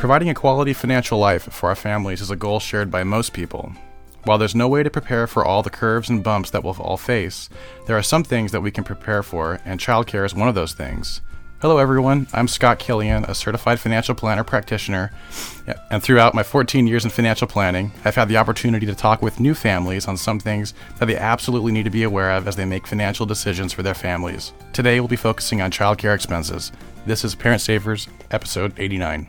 Providing a quality financial life for our families is a goal shared by most people. While there's no way to prepare for all the curves and bumps that we'll all face, there are some things that we can prepare for, and childcare is one of those things. Hello, everyone. I'm Scott Killian, a certified financial planner practitioner, and throughout my 14 years in financial planning, I've had the opportunity to talk with new families on some things that they absolutely need to be aware of as they make financial decisions for their families. Today, we'll be focusing on childcare expenses. This is Parent Savers, episode 89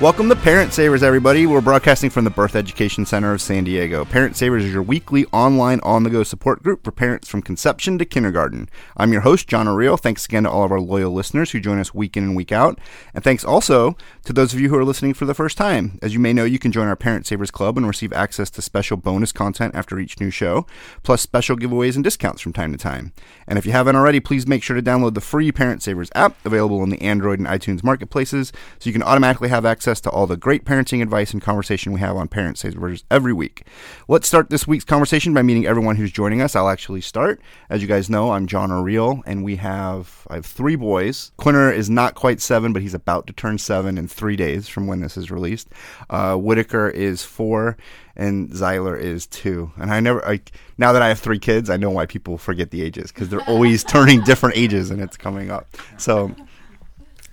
Welcome to Parent Savers, everybody. We're broadcasting from the Birth Education Center of San Diego. Parent Savers is your weekly online on the go support group for parents from conception to kindergarten. I'm your host, John O'Reilly. Thanks again to all of our loyal listeners who join us week in and week out. And thanks also to those of you who are listening for the first time. As you may know, you can join our Parent Savers Club and receive access to special bonus content after each new show, plus special giveaways and discounts from time to time. And if you haven't already, please make sure to download the free Parent Savers app available in the Android and iTunes marketplaces so you can automatically have access access to all the great parenting advice and conversation we have on Parent Savers every week. Let's start this week's conversation by meeting everyone who's joining us. I'll actually start. As you guys know, I'm John O'Reilly, and we have I have three boys. Quinner is not quite seven, but he's about to turn seven in three days from when this is released. Uh, Whitaker is four, and Zyler is two. And I never, like, now that I have three kids, I know why people forget the ages because they're always turning different ages and it's coming up. So,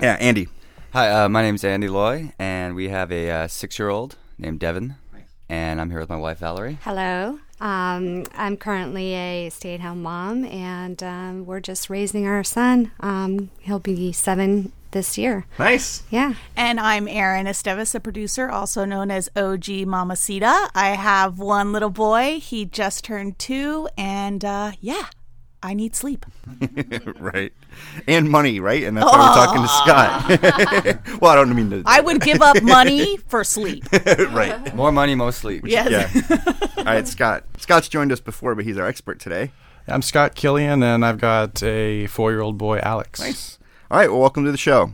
yeah, Andy. Hi, uh, my name is Andy Loy, and we have a uh, six-year-old named Devin, and I'm here with my wife Valerie. Hello. Um, I'm currently a stay-at-home mom, and um, we're just raising our son. Um, he'll be seven this year. Nice. Yeah. And I'm Erin Esteves, a producer, also known as OG Mamacita. I have one little boy. He just turned two, and uh, yeah, I need sleep. right. And money, right? And that's why we're talking to Scott. Oh. well, I don't mean to. I would give up money for sleep. right. More money, more sleep. Yes. Yeah. All right, Scott. Scott's joined us before, but he's our expert today. I'm Scott Killian, and I've got a four year old boy, Alex. Nice. All right, well, welcome to the show.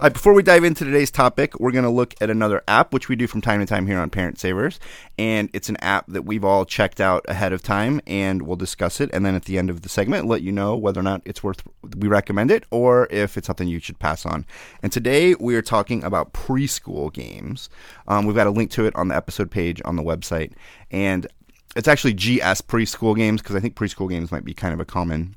Right, before we dive into today's topic, we're going to look at another app, which we do from time to time here on Parent Savers. And it's an app that we've all checked out ahead of time, and we'll discuss it. And then at the end of the segment, let you know whether or not it's worth, we recommend it, or if it's something you should pass on. And today we are talking about preschool games. Um, we've got a link to it on the episode page on the website. And it's actually GS preschool games, because I think preschool games might be kind of a common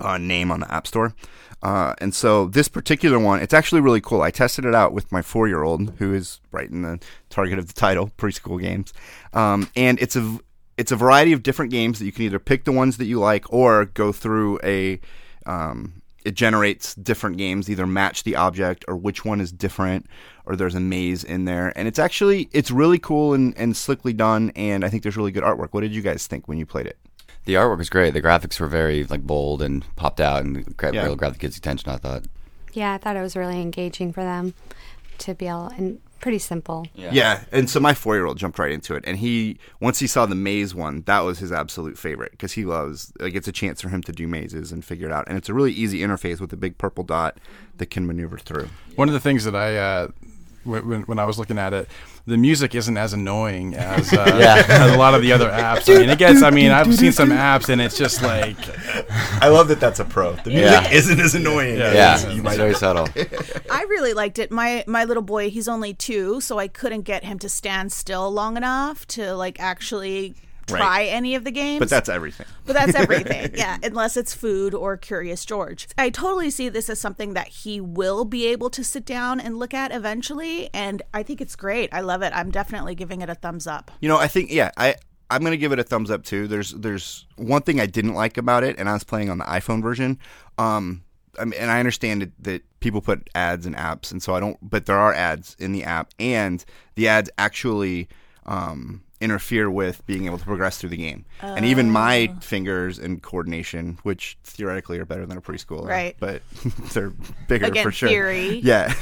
uh, name on the App Store. Uh, and so this particular one, it's actually really cool. I tested it out with my four year old, who is right in the target of the title, preschool games. Um, and it's a it's a variety of different games that you can either pick the ones that you like or go through a um, it generates different games either match the object or which one is different or there's a maze in there and it's actually it's really cool and, and slickly done and i think there's really good artwork what did you guys think when you played it The artwork was great. The graphics were very like bold and popped out and gra- Yeah. really grabbed the kids' attention. I thought. Yeah, I thought it was really engaging for them to be able and pretty simple. Yeah. and so my four year old jumped right into it, and he once he saw the maze one, that was his absolute favorite because he loves like it's a chance for him to do mazes and figure it out, and it's a really easy interface with a big purple dot that can maneuver through. One of the things that I, uh, w- when, when I was looking at it, the music isn't as annoying as, uh, Yeah. as a lot of the other apps. I mean, it gets. I mean, I've seen some apps and it's just like, I love that that's a pro. The music Yeah. isn't as annoying. Yeah. as Yeah, you might very subtle. I really liked it. My my little boy, he's only two, so I couldn't get him to stand still long enough to like actually Right. try any of the games. But that's everything. But that's everything. yeah, unless it's food or Curious George. I totally see this as something that he will be able to sit down and look at eventually, and I think it's great. I love it. I'm definitely giving it a thumbs up. You know, I think yeah, I I'm gonna give it a thumbs up too. There's there's one thing I didn't like about it, and I was playing on the iPhone version. Um, I mean, and I understand that, that people put ads in apps, and so I don't. But there are ads in the app, and the ads actually um, interfere with being able to progress through the game. And even my fingers and coordination, which theoretically are better than a preschooler, Right. But they're bigger Again, for sure. theory. Yeah,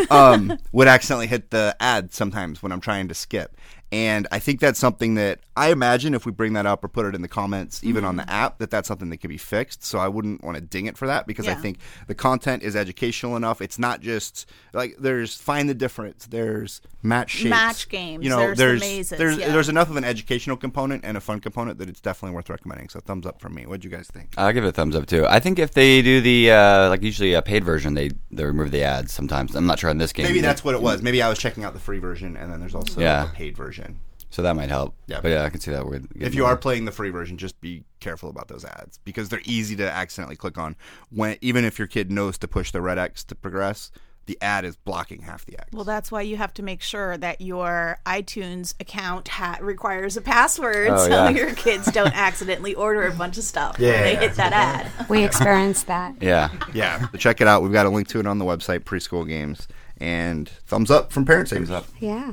um, would accidentally hit the ad sometimes when I'm trying to skip. And I think that's something that I imagine if we bring that up or put it in the comments, even on the app, that that's something that could be fixed. So I wouldn't want to ding it for that because I think the content is educational enough. It's not just like there's find the difference. There's match shapes, Match games, You know, there's the there's mazes, there's yeah. there's enough of an educational component and a fun component that it's definitely worth recommending. So thumbs up from me. What do you guys think? I'll give it a thumbs up too. I think if they do the uh, like usually a paid version, they they remove the ads sometimes. I'm not sure on this game. Maybe that's what it was. Maybe I was checking out the free version and then there's also Yeah. a paid version. So that might help. Yeah. But yeah, I can see that. With if you are playing the free version, just be careful about those ads because they're easy to accidentally click on. When even if your kid knows to push the red X to progress, the ad is blocking half the X. Well, that's why you have to make sure that your iTunes account ha- requires a password Oh, so yeah. your kids don't accidentally order a bunch of stuff Yeah. when they hit that ad. We experienced that. yeah. yeah, so check it out. We've got a link to it on the website, preschool games, and thumbs up from Parent Savers. Thumbs up. Yeah.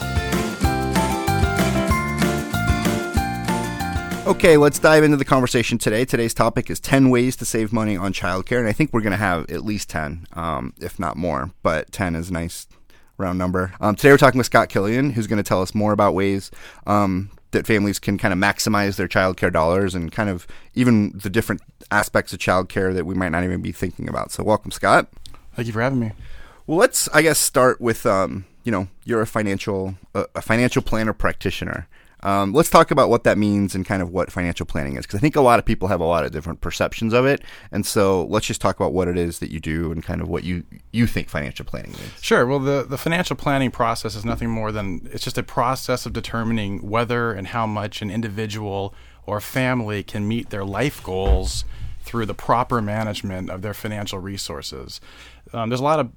Okay, let's dive into the conversation today. Today's topic is 10 ways to save money on childcare, and I think we're going to have at least 10, um, if not more, but 10 is a nice round number. Um, today we're talking with Scott Killian, who's going to tell us more about ways um, that families can kind of maximize their childcare dollars and kind of even the different aspects of childcare that we might not even be thinking about. So, welcome, Scott. thank you for having me. Well, let's I guess start with um, you know you're a financial a, a financial planner practitioner. Um, let's talk about what that means and kind of what financial planning is, because I think a lot of people have a lot of different perceptions of it. And so let's just talk about what it is that you do and kind of what you you think financial planning is. Sure. Well, the, the financial planning process is nothing more than it's just a process of determining whether and how much an individual or family can meet their life goals through the proper management of their financial resources. Um, there's a lot of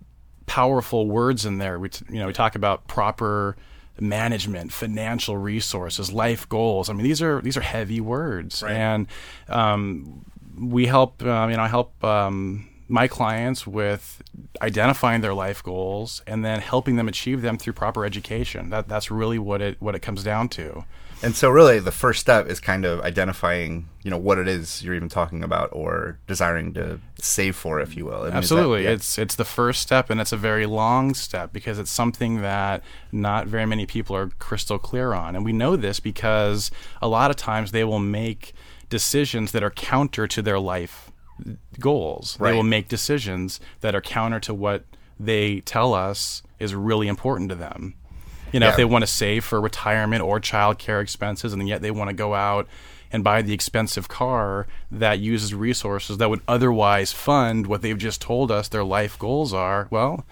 powerful words in there. We t- you know we talk about proper management, financial resources, life goals. I mean these are these are heavy words, Right. and um, we help. Um, you know, I help. Um, my clients with identifying their life goals and then helping them achieve them through proper education. That that's really what it what it comes down to. And so, really, the first step is kind of identifying, you know, what it is you're even talking about or desiring to save for, if you will. I mean, is that- Absolutely, yeah. it's it's the first step, and it's a very long step because it's something that not very many people are crystal clear on, and we know this because a lot of times they will make decisions that are counter to their life goals. Right. They will make decisions that are counter to what they tell us is really important to them. You know, Yeah. if they want to save for retirement or childcare expenses, and yet they want to go out and buy the expensive car that uses resources that would otherwise fund what they've just told us their life goals are, well,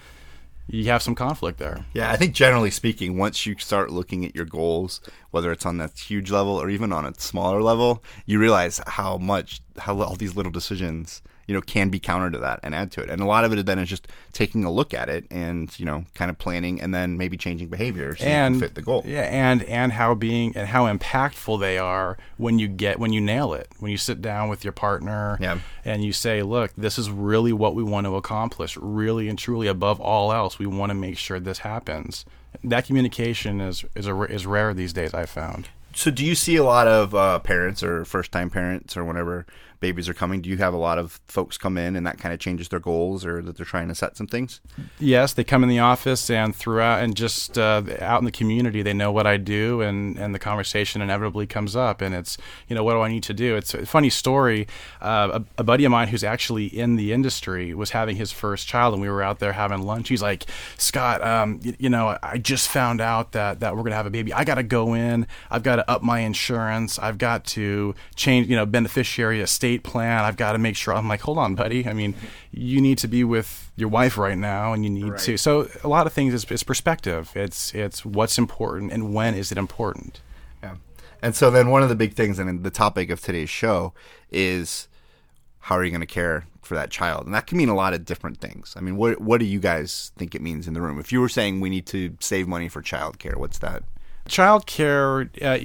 you have some conflict there. Yeah, I think generally speaking, once you start looking at your goals, whether it's on that huge level or even on a smaller level, you realize how much how all these little decisions, you know, can be counter to that and add to it. And a lot of it then is just taking a look at it and you know, kind of planning and then maybe changing behavior so and you can fit the goal. Yeah, and and how being and how impactful they are when you get when you nail it. When you sit down with your partner Yeah. and you say, "Look, this is really what we want to accomplish. Really and truly above all else, we want to make sure this happens." That communication is is a, is rare these days. I've found. So, do you see a lot of uh, parents or first time parents or whenever babies are coming? Do you have a lot of folks come in and that kind of changes their goals or that they're trying to set some things? Yes, they come in the office and throughout and just uh, out in the community, they know what I do, and, and the conversation inevitably comes up. And it's, you know, what do I need to do? It's a funny story. Uh, a, a buddy of mine who's actually in the industry was having his first child, and we were out there having lunch. He's like, Scott, um, you, you know, I just found out that, that we're going to have a baby. I got to go in, I've got to up my insurance, I've got to change, you know, beneficiary estate plan, I've got to make sure. I'm like, hold on, buddy. I mean, you need to be with your wife right now and you need to so a lot of things is, is perspective it's it's what's important and when is it important Yeah. And so then one of the big things and the topic of today's show is how are you going to care for that child? And that can mean a lot of different things. I mean, what what do you guys think it means in the room? If you were saying we need to save money for childcare, what's that? child care uh,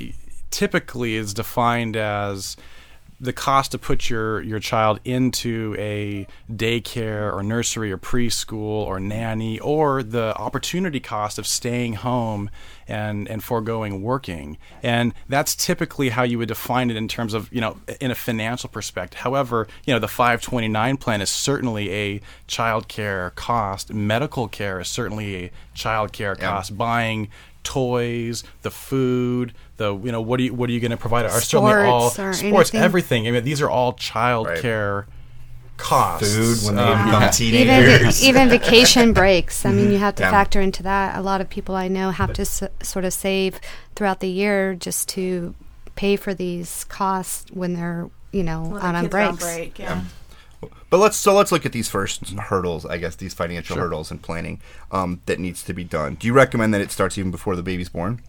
typically is defined as the cost to put your, your child into a daycare or nursery or preschool or nanny or the opportunity cost of staying home and, and foregoing working. And that's typically how you would define it in terms of, you know, in a financial perspective. However, you know, the 529 plan is certainly a child care cost. Medical care is certainly a child care cost. Buying toys, the food, the you know what are you what are you going to provide? Are certainly all Sports or sports, anything. everything. I mean, these are all child Right. care costs. Food when they Um, become even teenagers. even vacation breaks. I mean, you have to Yeah. factor into that. A lot of people I know have to s- sort of save throughout the year just to pay for these costs when they're you know When out on kids on breaks. break, yeah. But let's so let's look at these first hurdles, I guess, these financial hurdles and planning um, that needs to be done. Do you recommend that it starts even before the baby's born?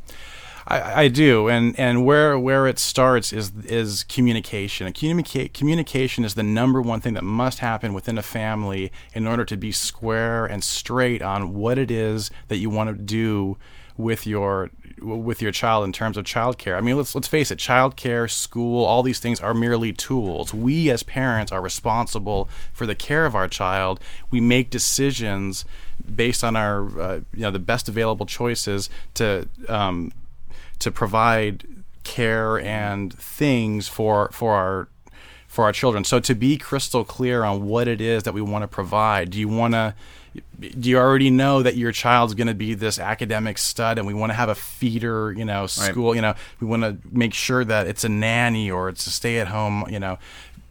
I, I do, and and where where it starts is is communication. Communica- communication is the number one thing that must happen within a family in order to be square and straight on what it is that you want to do with your with your child in terms of childcare. I mean, let's let's face it, childcare, school, all these things are merely tools. We as parents are responsible for the care of our child. We make decisions based on our uh, you know the best available choices to um, to provide care and things for for our for our children. So to be crystal clear on what it is that we want to provide. Do you want to do you already know that your child's going to be this academic stud and we want to have a feeder, you know, school, you know, we want to make sure that it's a nanny or it's a stay at home, you know,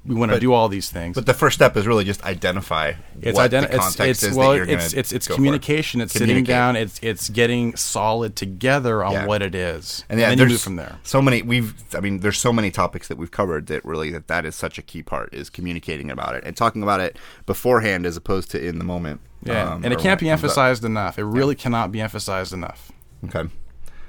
we want to do all these things. But the first step is really just identify it's what identi- the it's, context it's is well that you're it's gonna it's it's for. communication it's sitting down it's it's getting solid together on Yeah. what it is And yeah, then you there's move from there So many we've I mean, there's so many topics that we've covered that really that that is such a key part is communicating about it and talking about it beforehand as opposed to in the moment. Yeah um, and it can't be comes up. emphasized enough it really cannot be emphasized enough Okay.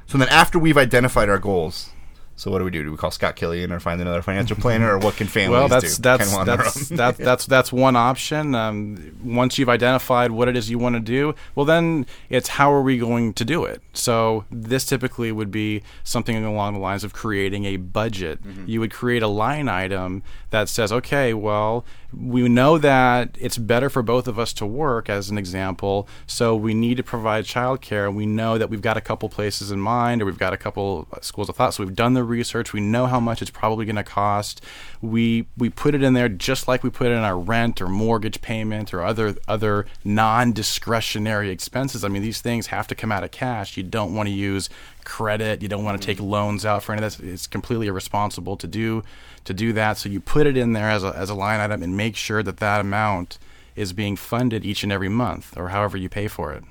So then after we've identified our goals, so what do we do? Do we call Scott Killian or find another financial planner or what can families well that's do? that's Kind of that's own. that's that's one option um, once you've identified what it is you want to do well then it's how are we going to do it so this typically would be something along the lines of creating a budget you would create a line item that says okay well we know that it's better for both of us to work as an example so we need to provide childcare. We know that we've got a couple places in mind or we've got a couple uh, schools of thought so we've done the research. We know how much it's probably going to cost. We we put it in there just like we put it in our rent or mortgage payment or other other non-discretionary expenses. I mean these things have to come out of cash. You don't want to use credit you don't want to mm-hmm. take loans out for any of this it's completely irresponsible to do to do that so you put it in there as a, as a line item and make sure that that amount is being funded each and every month or however you pay for it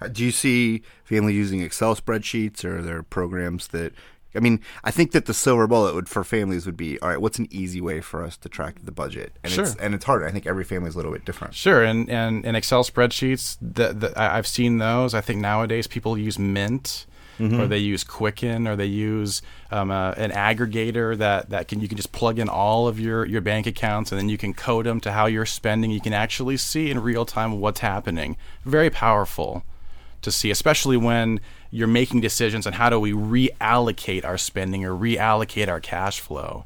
uh, Do you see families using Excel spreadsheets or are there programs that? I mean, I think that the silver bullet would for families would be all right. What's an easy way for us to track the budget? And it's, Sure. and it's hard. I think every family is a little bit different. Sure, and and, and Excel spreadsheets. The, the, I've seen those. I think nowadays people use Mint, or they use Quicken, or they use um, uh, an aggregator that, that can you can just plug in all of your, your bank accounts, and then you can code them to how you're spending. You can actually see in real time what's happening. Very powerful to see, especially when you're making decisions on how do we reallocate our spending or reallocate our cash flow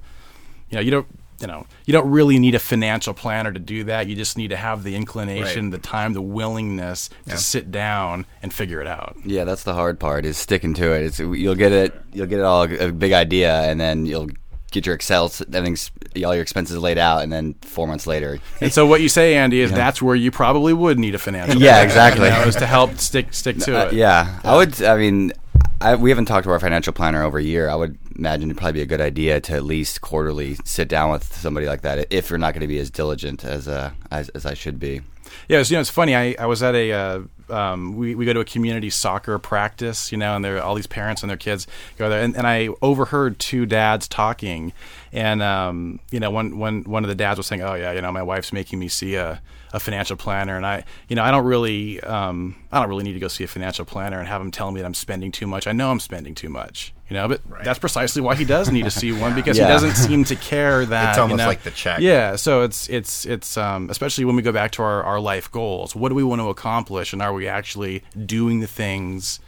you know you don't you know you don't really need a financial planner to do that you just need to have the inclination Right. the time the willingness to sit down and figure it out Yeah, that's the hard part is sticking to it. It's you'll get it, you'll get it all a big idea, and then you'll get your Excel, everything's all your expenses laid out, and then four months later, and so what you say andy is that's where you probably would need a financial planner. Yeah, planner, exactly. you know, is to help stick stick to Uh, it yeah, I would. I mean, I, we haven't talked to our financial planner over a year. I would imagine it'd probably be a good idea to at least quarterly sit down with somebody like that if you're not going to be as diligent as uh, as, as I should be. Yeah, it's, you know, it's funny. I, I was at a uh, um, we we go to a community soccer practice, you know, and there all these parents and their kids go there, and, and I overheard two dads talking, and um, you know, one one one of the dads was saying, "Oh yeah, you know, my wife's making me see a, a financial planner, and I, you know, I don't really um, I don't really need to go see a financial planner and have him tell me that I'm spending too much. I know I'm spending too much." You know, but that's precisely why he does need to see one because Yeah. he doesn't seem to care that. It's you almost know? like the check. Yeah, so it's it's it's um, especially when we go back to our, our life goals. What do we want to accomplish, and are we actually doing the things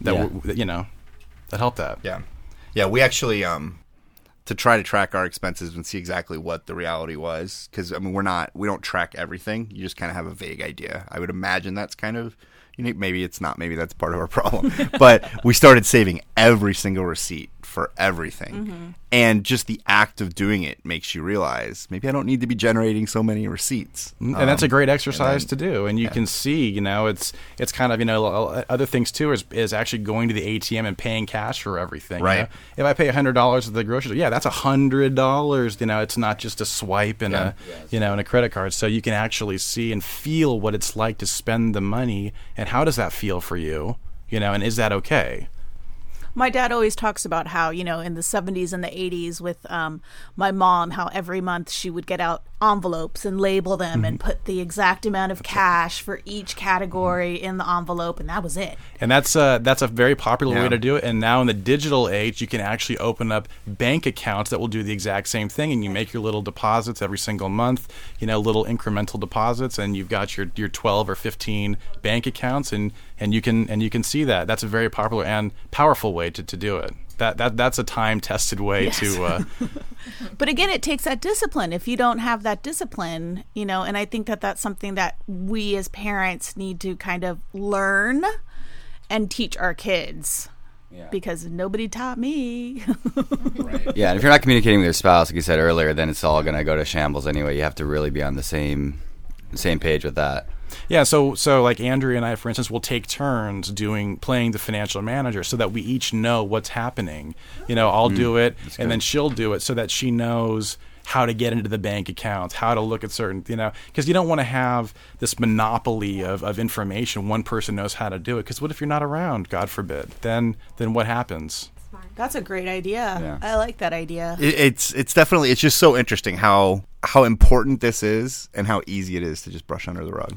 that Yeah. we're, that, you know that help that? Yeah, yeah. We actually um to try to track our expenses and see exactly what the reality was because I mean we're not we don't track everything. You just kind of have a vague idea. I would imagine that's kind of you know maybe it's not. Maybe that's part of our problem. but we started saving every single receipt for everything, and just the act of doing it makes you realize maybe I don't need to be generating so many receipts. and that's a Um, great exercise then- to do and you can see you know it's it's kind of you know other things too is, is actually going to the atm and paying cash for everything you Right. know? if i pay $100 at the grocery store yeah that's $100 you know it's not just a swipe and a you know and a credit card so you can actually see and feel what it's like to spend the money and how does that feel for you? You know and is that okay? My dad always talks about how, you know, in the 70s and the 80s with um, my mom, how every month she would get out envelopes and label them and put the exact amount of cash for each category in the envelope, and that was it. And that's uh, that's a very popular Yeah. way to do it. And now in the digital age, you can actually open up bank accounts that will do the exact same thing, and you make your little deposits every single month. You know, little incremental deposits, and you've got your your twelve or fifteen bank accounts, and and you can and you can see that. That's a very popular and powerful way to, to do it. That that that's a time tested way to. Uh, But again, it takes that discipline. If you don't have that discipline, you know, and I think that that's something that we as parents need to kind of learn and teach our kids. yeah. Because nobody taught me. right. Yeah, and if you're not communicating with your spouse, like you said earlier, then it's all going to go to shambles anyway. You have to really be on the same same page with that. Yeah, so so like Andrea and I, for instance, will take turns doing playing the financial manager, so that we each know what's happening. You know, I'll mm, do it, and then she'll do it, so that she knows. how to get into the bank accounts, how to look at certain, you know, because you don't want to have this monopoly of, of information. One person knows how to do it. Because what if you're not around? God forbid. Then then what happens? That's a great idea. Yeah. I like that idea. It, it's it's definitely it's just so interesting how how important this is and how easy it is to just brush under the rug.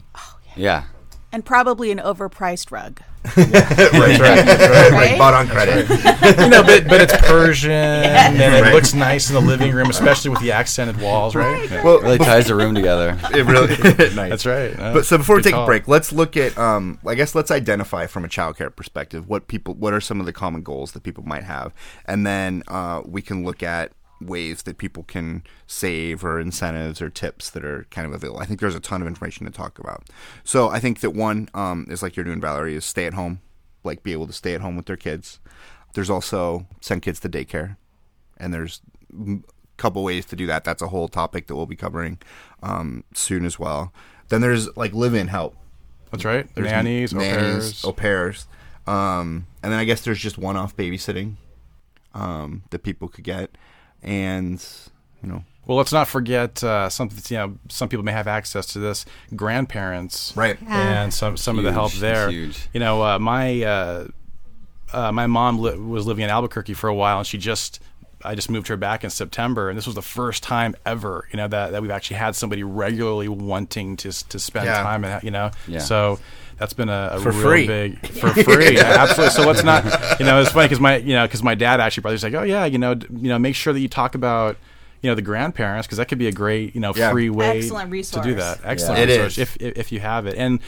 Yeah. and probably an overpriced rug. right, right, right, Right? Bought on credit. you know, but but it's Persian and it Right. looks nice in the living room, especially with the accented walls, right? Yeah. well, Really ties the room together. it really nice. That's right. Uh, But so before we good take a break, let's look at um I guess let's identify from a childcare perspective what people what are some of the common goals that people might have. And then uh, we can look at ways that people can save or incentives or tips that are kind of available. I think there's a ton of information to talk about. So I think that one um, is like you're doing Valerie is stay at home, like be able to stay at home with their kids. There's also send kids to daycare. And there's a couple ways to do that. That's a whole topic that we'll be covering um, soon as well. Then there's like live-in help. That's right. There's nannies, au nannies, pairs. au pairs. Um, and then I guess there's just one-off babysitting um, that people could get, and you know, Well, let's not forget uh, something. You know, some people may have access to this. Grandparents, right? And some some of the help there. It's huge. You know, uh, my uh, uh, my mom li- was living in Albuquerque for a while, and she just I just moved her back in September, and this was the first time ever, you know, that, that we've actually had somebody regularly wanting to to spend Yeah. time, and you know, Yeah. so that's been a, a For real free. big for free, yeah, absolutely. So let's not, you know, it's funny because my you know because my dad actually probably brother's like, oh yeah, you know, d- you know, make sure that you talk about. You know the grandparents because that could be a great you know Yeah. free way Excellent to do that. Excellent It resource is. if if if you have it and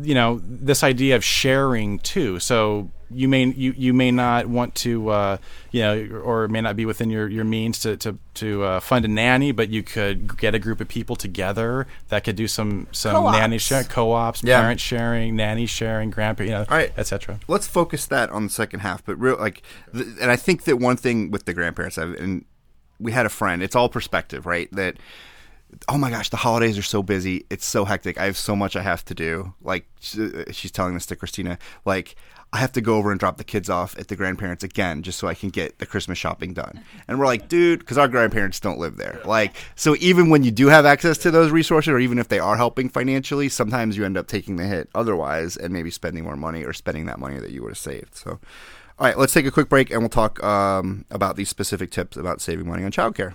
you know this idea of sharing too so you may you, you may not want to uh, you know or may not be within your, your means to to, to uh, fund a nanny but you could get a group of people together that could do some some Co-ops. nanny share co-ops Yeah. parent sharing nanny sharing grandpa you know All right. etc let's focus that on the second half. But real like, th- and I think that one thing with the grandparents, I've, and we had a friend. It's all perspective, right? That oh my gosh, the holidays are so busy. It's so hectic. I have so much I have to do. Like she's telling this to Christina, like. I have to go over and drop the kids off at the grandparents again just so I can get the Christmas shopping done. And we're like, dude, because our grandparents don't live there. Like, so even when you do have access to those resources, or even if they are helping financially, sometimes you end up taking the hit otherwise and maybe spending more money or spending that money that you would have saved. So, all right, let's take a quick break and we'll talk um, about these specific tips about saving money on childcare.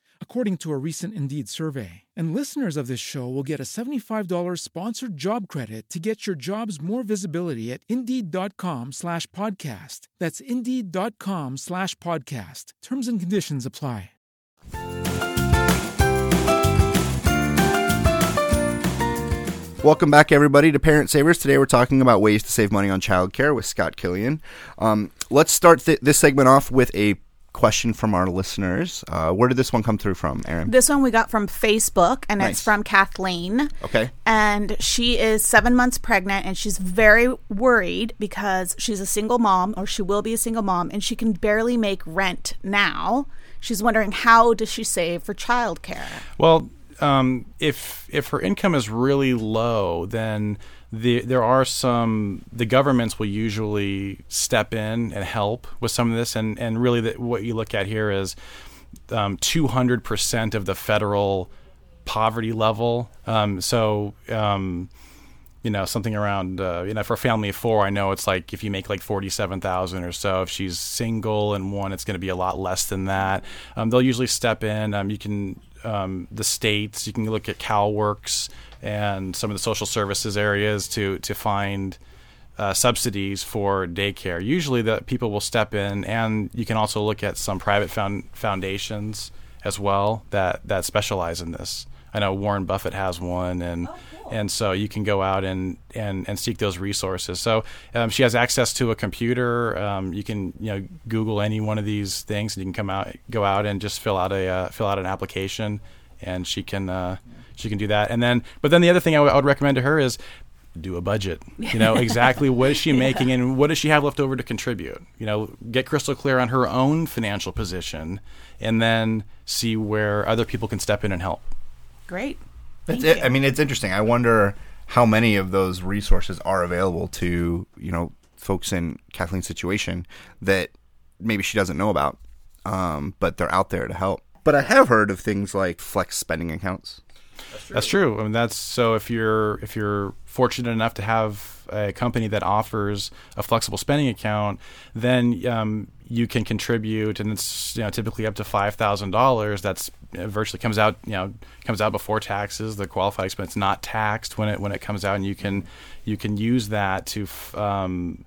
according to a recent Indeed survey. And listeners of this show will get a $75 sponsored job credit to get your jobs more visibility at Indeed.com slash podcast. That's Indeed.com slash podcast. Terms and conditions apply. Welcome back, everybody, to Parent Savers. Today we're talking about ways to save money on childcare with Scott Killian. Um, let's start th- this segment off with a question from our listeners. Uh, where did this one come through from, Aaron? This one we got from Facebook, and Nice. it's from Kathleen. Okay. And she is seven months pregnant, and she's very worried because she's a single mom, or she will be a single mom, and she can barely make rent now. She's wondering how does she save for childcare? Well, um, if if her income is really low, then the, there are some the governments will usually step in and help with some of this, and and really the, what you look at here is two hundred percent of the federal poverty level. Um, so. Um, you know something around uh, you know for a family of four i know it's like if you make like 47000 or so if she's single and one it's going to be a lot less than that um, they'll usually step in um, you can um, the states you can look at calworks and some of the social services areas to to find uh, subsidies for daycare usually the people will step in and you can also look at some private found, foundations as well that that specialize in this. I know Warren Buffett has one, and and so you can go out and and, and seek those resources. So um, she has access to a computer. Um, you can you know Google any one of these things, and you can come out, go out, and just fill out a uh, fill out an application, and she can uh, she can do that. And then, but then the other thing I would- recommend to her is do a budget. You know exactly what is she making and what does she have left over to contribute. You know, get crystal clear on her own financial position, and then see where other people can step in and help. Great. It's, it. I mean, it's interesting. I wonder how many of those resources are available to you know folks in Kathleen's situation that maybe she doesn't know about, um, but they're out there to help. But I have heard of things like flex spending accounts. That's true. I mean, that's so if you're if you're fortunate enough to have a company that offers a flexible spending account, then um, you can contribute, and it's you know typically up to five thousand dollars. That's virtually comes out you know comes out before taxes. The qualified expense not taxed when it when it comes out, and you can you can use that to f- um,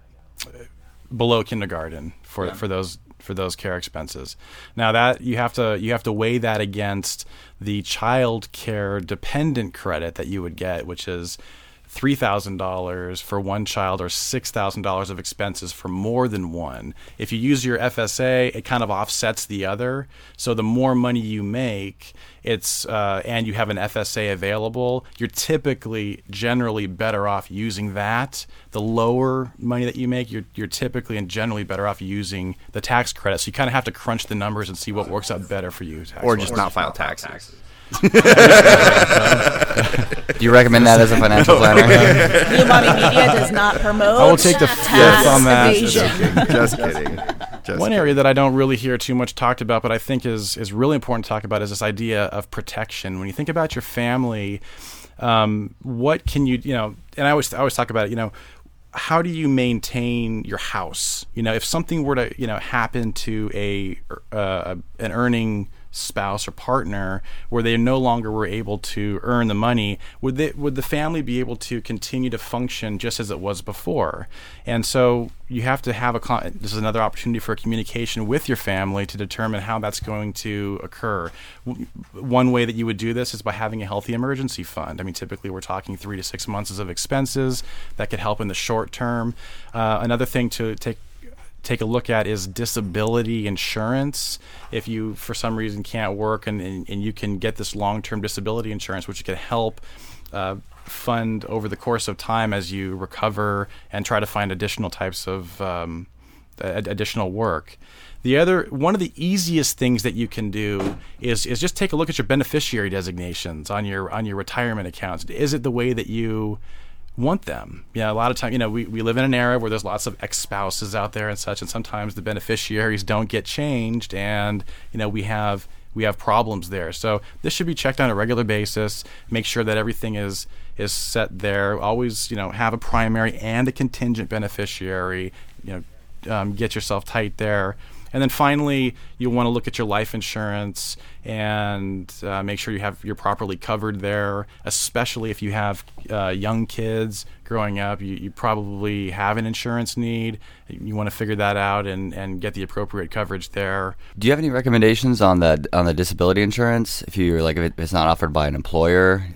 below kindergarten for for those for those care expenses. Now that you have to you have to weigh that against the child care dependent credit that you would get, which is three thousand dollars for one child or six thousand dollars of expenses for more than one. If you use your FSA, it kind of offsets the other. So the more money you make, it's uh, and you have an FSA available, you're typically generally better off using that. The lower money that you make, you're you're typically and generally better off using the tax credit. So you kind of have to crunch the numbers and see what works out better for you. Or just not file taxes. Do you recommend that as a financial planner? New Mommy Media does not promote. I will take the tax fifth on that. evasion. Just kidding. Just One kidding. area that I don't really hear too much talked about, but I think is is really important to talk about is this idea of protection. When you think about your family, um, what can you you know? And I always I always talk about it. You know, how do you maintain your house? You know, if something were to you know happen to a uh, an earning spouse or partner where they no longer were able to earn the money would they would the family be able to continue to function just as it was before? And so you have to have a this is another opportunity for communication with your family to determine how that's going to occur. One way that you would do this is by having a healthy emergency fund. I mean typically we're talking three to six months of expenses that could help in the short term. Uh, another thing to take take a look at is disability insurance. If you, for some reason, can't work and, and, and you can get this long term disability insurance, which can help uh, fund over the course of time as you recover and try to find additional types of um, ad- additional work. The other one of the easiest things that you can do is is just take a look at your beneficiary designations on your on your retirement accounts. Is it the way that you want them. Yeah, a lot of time, you know, we, we live in an era where there's lots of ex spouses out there and such, and sometimes the beneficiaries don't get changed, and you know we have we have problems there. So this should be checked on a regular basis. Make sure that everything is is set there. Always, you know, have a primary and a contingent beneficiary. You know, um, get yourself tight there. And then finally, you want to look at your life insurance and uh, make sure you have you're properly covered there. Especially if you have uh, young kids growing up, you, you probably have an insurance need. You want to figure that out and, and get the appropriate coverage there. Do you have any recommendations on the on the disability insurance? If you're like, if it's not offered by an employer,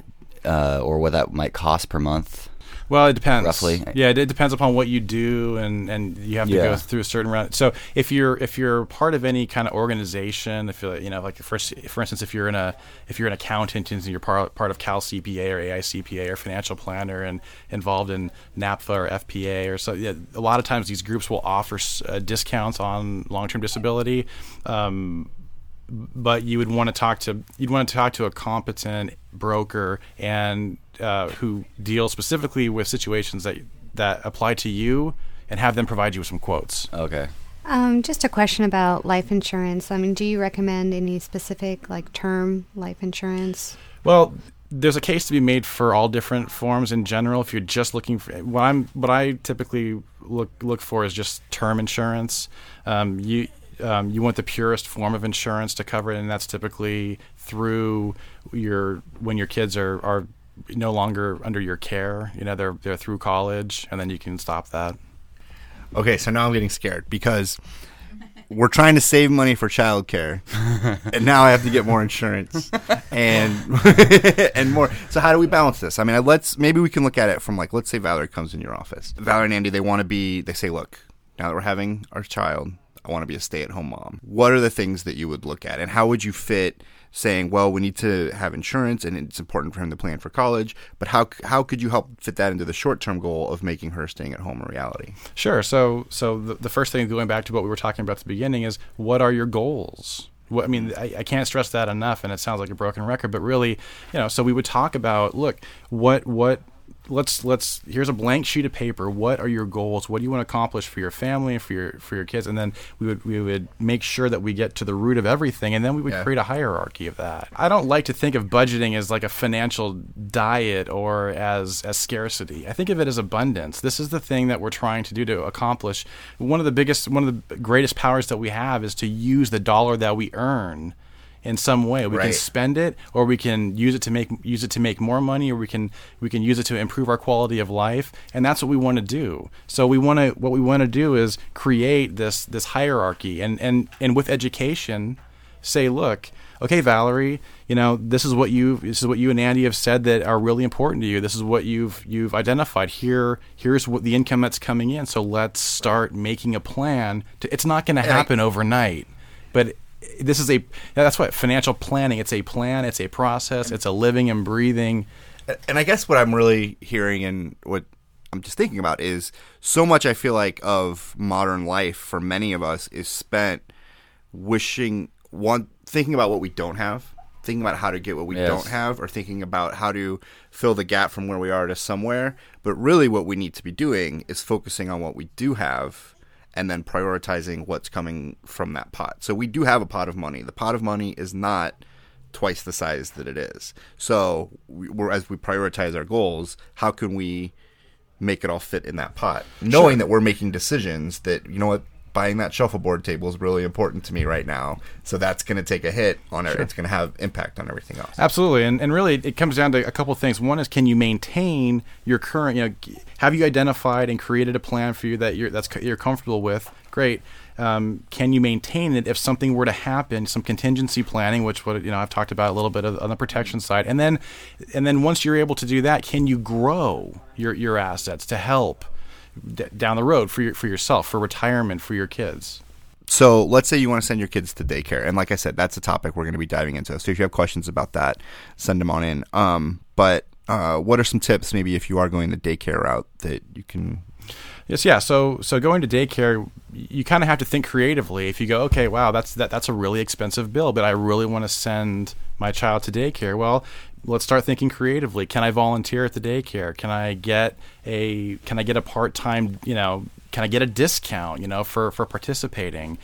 uh, or what that might cost per month? Well, it depends. Roughly. Yeah, it, it depends upon what you do, and, and you have to Yeah. go through a certain round. So if you're if you're part of any kind of organization, if you're you know like for for instance, if you're in a if you're an accountant and you're part part of Cal CPA or AICPA or financial planner and involved in NAPFA or FPA or so, yeah, a lot of times these groups will offer uh, discounts on long term disability. Um, but you would want to talk to you'd want to talk to a competent broker and uh, who deal specifically with situations that that apply to you and have them provide you with some quotes. Okay. Um, just a question about life insurance. I mean, do you recommend any specific like term life insurance? Well, there's a case to be made for all different forms in general. If you're just looking for what I'm, what I typically look look for is just term insurance. Um, you um, you want the purest form of insurance to cover it, and that's typically through your when your kids are are no longer under your care. You know, they're they're through college, and then you can stop that. Okay, so now I'm getting scared because we're trying to save money for childcare, and now I have to get more insurance and and more. So how do we balance this? I mean, let's maybe we can look at it from like let's say Valerie comes in your office. Valerie and Andy, they want to be. They say, look, now that we're having our child, I want to be a stay-at-home mom. What are the things that you would look at, and how would you fit? Saying, well, we need to have insurance and it's important for him to plan for college, but how how could you help fit that into the short-term goal of making her staying at home a reality? Sure. So so the, the first thing going back to what we were talking about at the beginning is what are your goals? What, I mean, I, I can't stress that enough, and it sounds like a broken record, but really, you know, so we would talk about, look, what what let's let's here's a blank sheet of paper. What are your goals? What do you want to accomplish for your family and for your for your kids? And then we would we would make sure that we get to the root of everything and then we would Yeah. create a hierarchy of that. I don't like to think of budgeting as like a financial diet or as as scarcity. I think of it as abundance. This is the thing that we're trying to do to accomplish. One of the biggest one of the greatest powers that we have is to use the dollar that we earn in some way. We can spend it or we can use it to make use it to make more money or we can we can use it to improve our quality of life and that's what we want to do. So we want to what we want to do is create this this hierarchy and and and with education say look okay Valerie you know this is what you this is what you and Andy have said that are really important to you. This is what you've you've identified. Here here's what the income that's coming in. So let's start making a plan to, it's not going to I- happen overnight but this is a that's what financial planning. It's a plan. It's a process. It's a living and breathing. And I guess what I'm really hearing and what I'm just thinking about is so much I feel like of modern life for many of us is spent wishing one thinking about what we don't have, thinking about how to get what we Yes. don't have or thinking about how to fill the gap from where we are to somewhere, but really what we need to be doing is focusing on what we do have and then prioritizing what's coming from that pot. So we do have a pot of money. The pot of money is not twice the size that it is. So we, we're, as we prioritize our goals, how can we make it all fit in that pot, knowing that we're making decisions that you know what buying that shuffleboard table is really important to me right now. So that's going to take a hit on it. It's going to have impact on everything else. Absolutely, and and really, it comes down to a couple of things. One is, can you maintain your current? You know, have you identified and created a plan for you that you're that's you're comfortable with? Great. Um, can you maintain it if something were to happen? Some contingency planning, which what you know I've talked about a little bit of, on the protection side, and then and then once you're able to do that, can you grow your your assets to help d- down the road for your for yourself, for retirement, for your kids? So let's say you want to send your kids to daycare, and like I said, that's a topic we're going to be diving into. So if you have questions about that, send them on in. Um, but uh, what are some tips, maybe if you are going the daycare route, that you can? Yes, yeah. So so going to daycare, you kind of have to think creatively. If you go, okay, wow, that's that that's a really expensive bill, but I really want to send my child to daycare. Well, let's start thinking creatively. Can I volunteer at the daycare? Can I get a can I get a part time? You know, can I get a discount? You know, for for participating.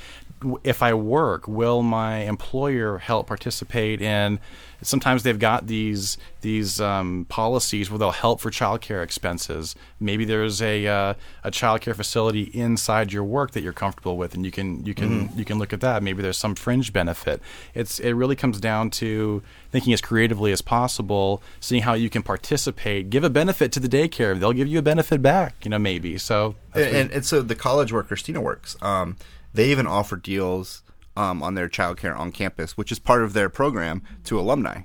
If I work, will my employer help participate in? Sometimes they've got these these um, policies where they'll help for childcare expenses. Maybe there's a uh, a childcare facility inside your work that you're comfortable with, and you can you can you can look at that. Maybe there's some fringe benefit. It's it really comes down to thinking as creatively as possible, seeing how you can participate, give a benefit to the daycare. They'll give you a benefit back. You know, maybe so. And, and, and so the college where Christina works, um, they even offer deals um, on their childcare on campus, which is part of their program to alumni.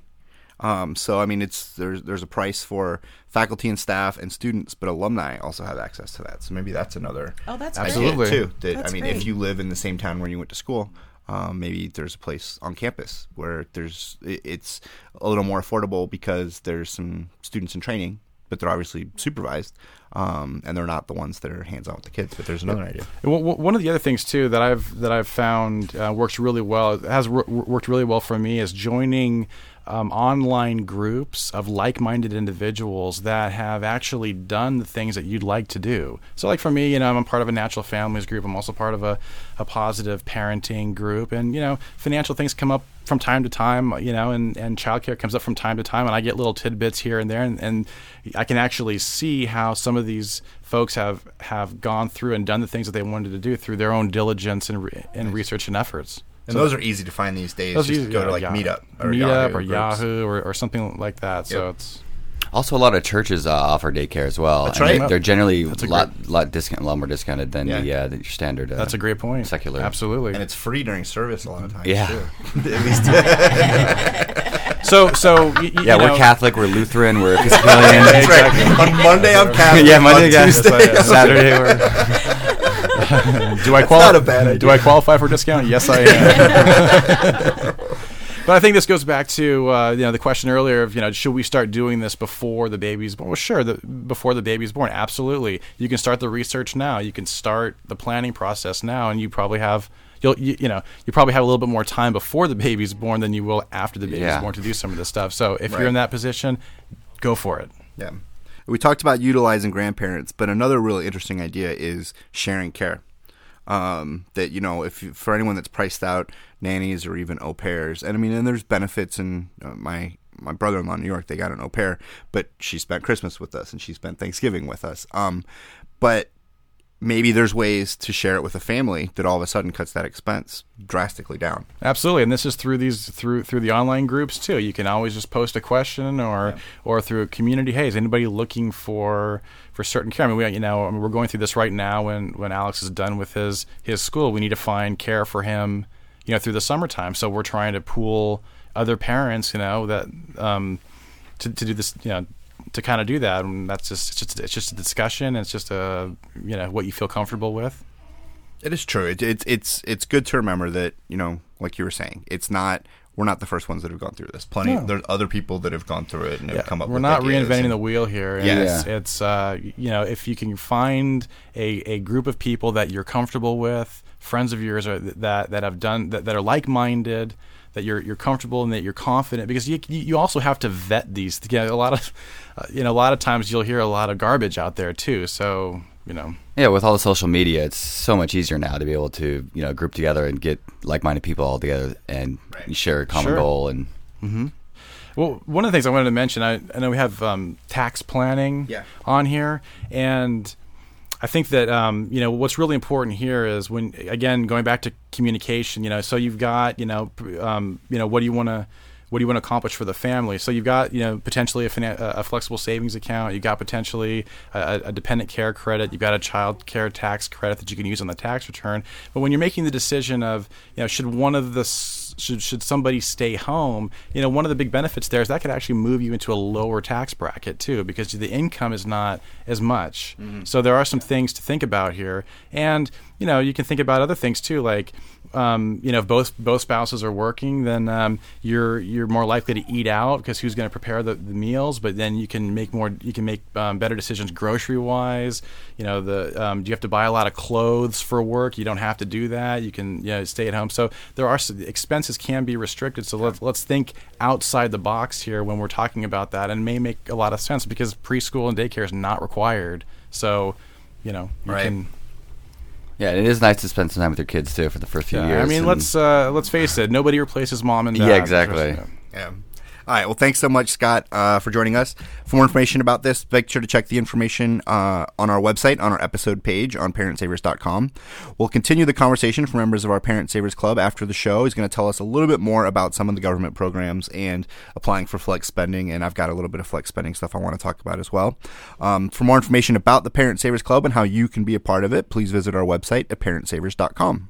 Um, so I mean, it's there's there's a price for faculty and staff and students, but alumni also have access to that. So maybe that's another Oh, that's Absolutely. too. That That's I mean, great. if you live in the same town where you went to school, um, maybe there's a place on campus where there's it- it's a little more affordable because there's some students in training, but they're obviously supervised, um, and they're not the ones that are hands on with the kids. But there's another idea. Well, one of the other things too that I've that I've found uh, works really well has wor- worked really well for me is joining um, online groups of like-minded individuals that have actually done the things that you'd like to do. So, like for me, you know, I'm a part of a natural families group. I'm also part of a, a positive parenting group, and you know, financial things come up from time to time. You know, and and childcare comes up from time to time, and I get little tidbits here and there, and, and I can actually see how some of these folks have have gone through and done the things that they wanted to do through their own diligence and, and research and efforts. And those are easy to find these days. Those Just usually go to like yeah, Meetup or Meetup Yahoo or groups. Yahoo or, or something like that. So it's Also, a lot of churches uh, offer daycare as well. That's right. They, they're generally a a lot, lot discount, a lot more discounted than Yeah. the, uh, the standard. Uh, That's a great point. Secular. Absolutely. and it's free during service a lot of times. Yeah. too. At least so so y- y- Yeah, you we're know- Catholic, we're Lutheran, we're Episcopalian. That's right. On Monday I'm Catholic. yeah, Monday, on yeah. Tuesday. Saturday, we're Do I qualify? a bad idea. Do I qualify for a discount? Yes, I am. but I think this goes back to uh, you know the question earlier of you know should we start doing this before the baby's born? Well, sure, the, before the baby's born, absolutely. You can start the research now. You can start the planning process now, and you probably have. You'll, you, you know, you probably have a little bit more time before the baby's born than you will after the baby's Yeah. born to do some of this stuff. So if Right. you're in that position, go for it. Yeah. We talked about utilizing grandparents, but another really interesting idea is sharing care. Um, that you know, if you, for anyone that's priced out nannies or even au pairs, and I mean, and there's benefits. And uh, my my brother-in-law in New York, they got an au pair, but she spent Christmas with us and she spent Thanksgiving with us. Um, but maybe there's ways to share it with a family that all of a sudden cuts that expense drastically down. Absolutely, and this is through these through through the online groups too. You can always just post a question or or through a community. Hey, is anybody looking for for certain care? I mean, we you know I mean, we're going through this right now. When when Alex is done with his his school, we need to find care for him. You know, through the summertime. So we're trying to pool other parents. You know that um, to to do this. You know. To kind of do that, and that's just it's just it's just a discussion. It's just a you know what you feel comfortable with. It is true. It, it's it's it's good to remember that you know, like you were saying, it's not we're not the first ones that have gone through this. Plenty. No. There's other people that have gone through it and have come up. We're not reinventing and- the wheel here. Yes. It's, it's uh, you know, if you can find a, a group of people that you're comfortable with, friends of yours are, that that have done that, that are like minded, that you're you're comfortable and that you're confident, because you you you also have to vet these. You know, a lot of uh, you know a lot of times you'll hear a lot of garbage out there too. So you know. Yeah, with all the social media, it's so much easier now to be able to you know group together and get like-minded people all together and share a common Sure. goal. And Mm-hmm. Well, one of the things I wanted to mention, I, I know we have um, tax planning Yeah. on here, and I think that um, you know what's really important here is when again going back to communication. You know, so you've got you know um, you know what do you want to what do you want to accomplish for the family? So you've got you know potentially a, finan- a flexible savings account. You've got potentially a, a dependent care credit. You've got a child care tax credit that you can use on the tax return. But when you're making the decision of you know should one of the should should somebody stay home? You know, one of the big benefits there is that could actually move you into a lower tax bracket too, because the income is not as much. Mm-hmm. So there are some things to think about here, and you know, you can think about other things too, like um, you know, if both both spouses are working, then um, you're you're more likely to eat out because who's going to prepare the, the meals? But then you can make more, you can make um, better decisions grocery wise. You know, the um, do you have to buy a lot of clothes for work? You don't have to do that. You can you know, stay at home. So there are expenses can be restricted. So let's let's think outside the box here when we're talking about that, and may make a lot of sense because preschool and daycare is not required. So you know, you Right. can yeah, it is nice to spend some time with your kids too for the first few yeah, years. I mean, let's uh, let's face it. Nobody replaces mom and dad. Yeah, exactly. Yeah. All right. Well, thanks so much, Scott, uh, for joining us. For more information about this, make sure to check the information uh, on our website, on our episode page on parentsavers.com. We'll continue the conversation for members of our Parent Savers Club after the show. He's going to tell us a little bit more about some of the government programs and applying for flex spending. And I've got a little bit of flex spending stuff I want to talk about as well. Um, for more information about the Parent Savers Club and how you can be a part of it, please visit our website at parentsavers.com.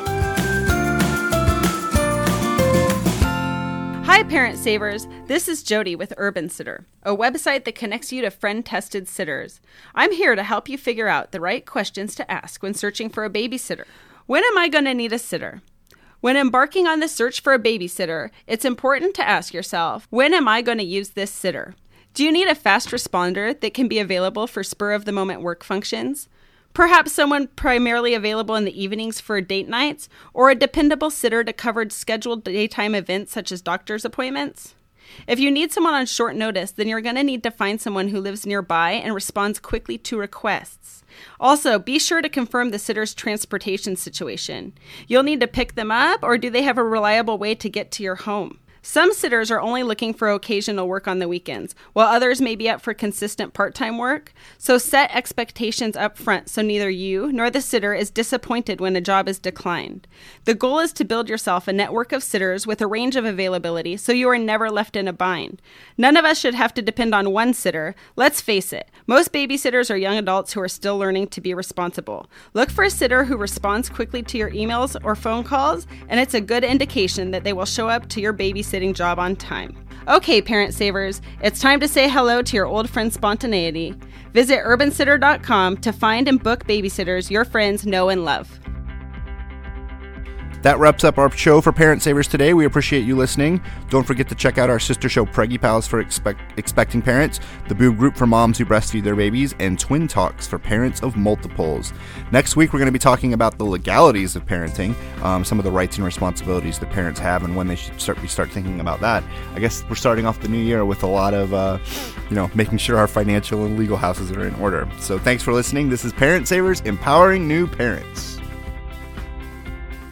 Hi, Parent Savers. This is Jody with Urban Sitter, a website that connects you to friend tested sitters. I'm here to help you figure out the right questions to ask when searching for a babysitter. When am I going to need a sitter? When embarking on the search for a babysitter, it's important to ask yourself when am I going to use this sitter? Do you need a fast responder that can be available for spur of the moment work functions? Perhaps someone primarily available in the evenings for date nights, or a dependable sitter to cover scheduled daytime events such as doctor's appointments? If you need someone on short notice, then you're going to need to find someone who lives nearby and responds quickly to requests. Also, be sure to confirm the sitter's transportation situation. You'll need to pick them up, or do they have a reliable way to get to your home? Some sitters are only looking for occasional work on the weekends, while others may be up for consistent part time work. So set expectations up front so neither you nor the sitter is disappointed when a job is declined. The goal is to build yourself a network of sitters with a range of availability so you are never left in a bind. None of us should have to depend on one sitter. Let's face it, most babysitters are young adults who are still learning to be responsible. Look for a sitter who responds quickly to your emails or phone calls, and it's a good indication that they will show up to your baby babysitting job on time. Okay, parent savers, it's time to say hello to your old friend spontaneity. Visit urbansitter.com to find and book babysitters your friends know and love. That wraps up our show for Parent Savers today. We appreciate you listening. Don't forget to check out our sister show, Preggy Pals, for expect, expecting parents, the Boob Group for moms who breastfeed their babies, and Twin Talks for parents of multiples. Next week, we're going to be talking about the legalities of parenting, um, some of the rights and responsibilities that parents have, and when they should start we start thinking about that. I guess we're starting off the new year with a lot of, uh, you know, making sure our financial and legal houses are in order. So thanks for listening. This is Parent Savers, empowering new parents.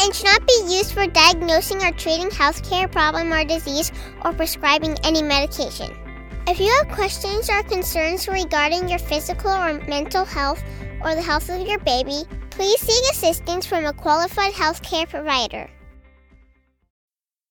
and should not be used for diagnosing or treating healthcare problem or disease or prescribing any medication. If you have questions or concerns regarding your physical or mental health or the health of your baby, please seek assistance from a qualified healthcare provider.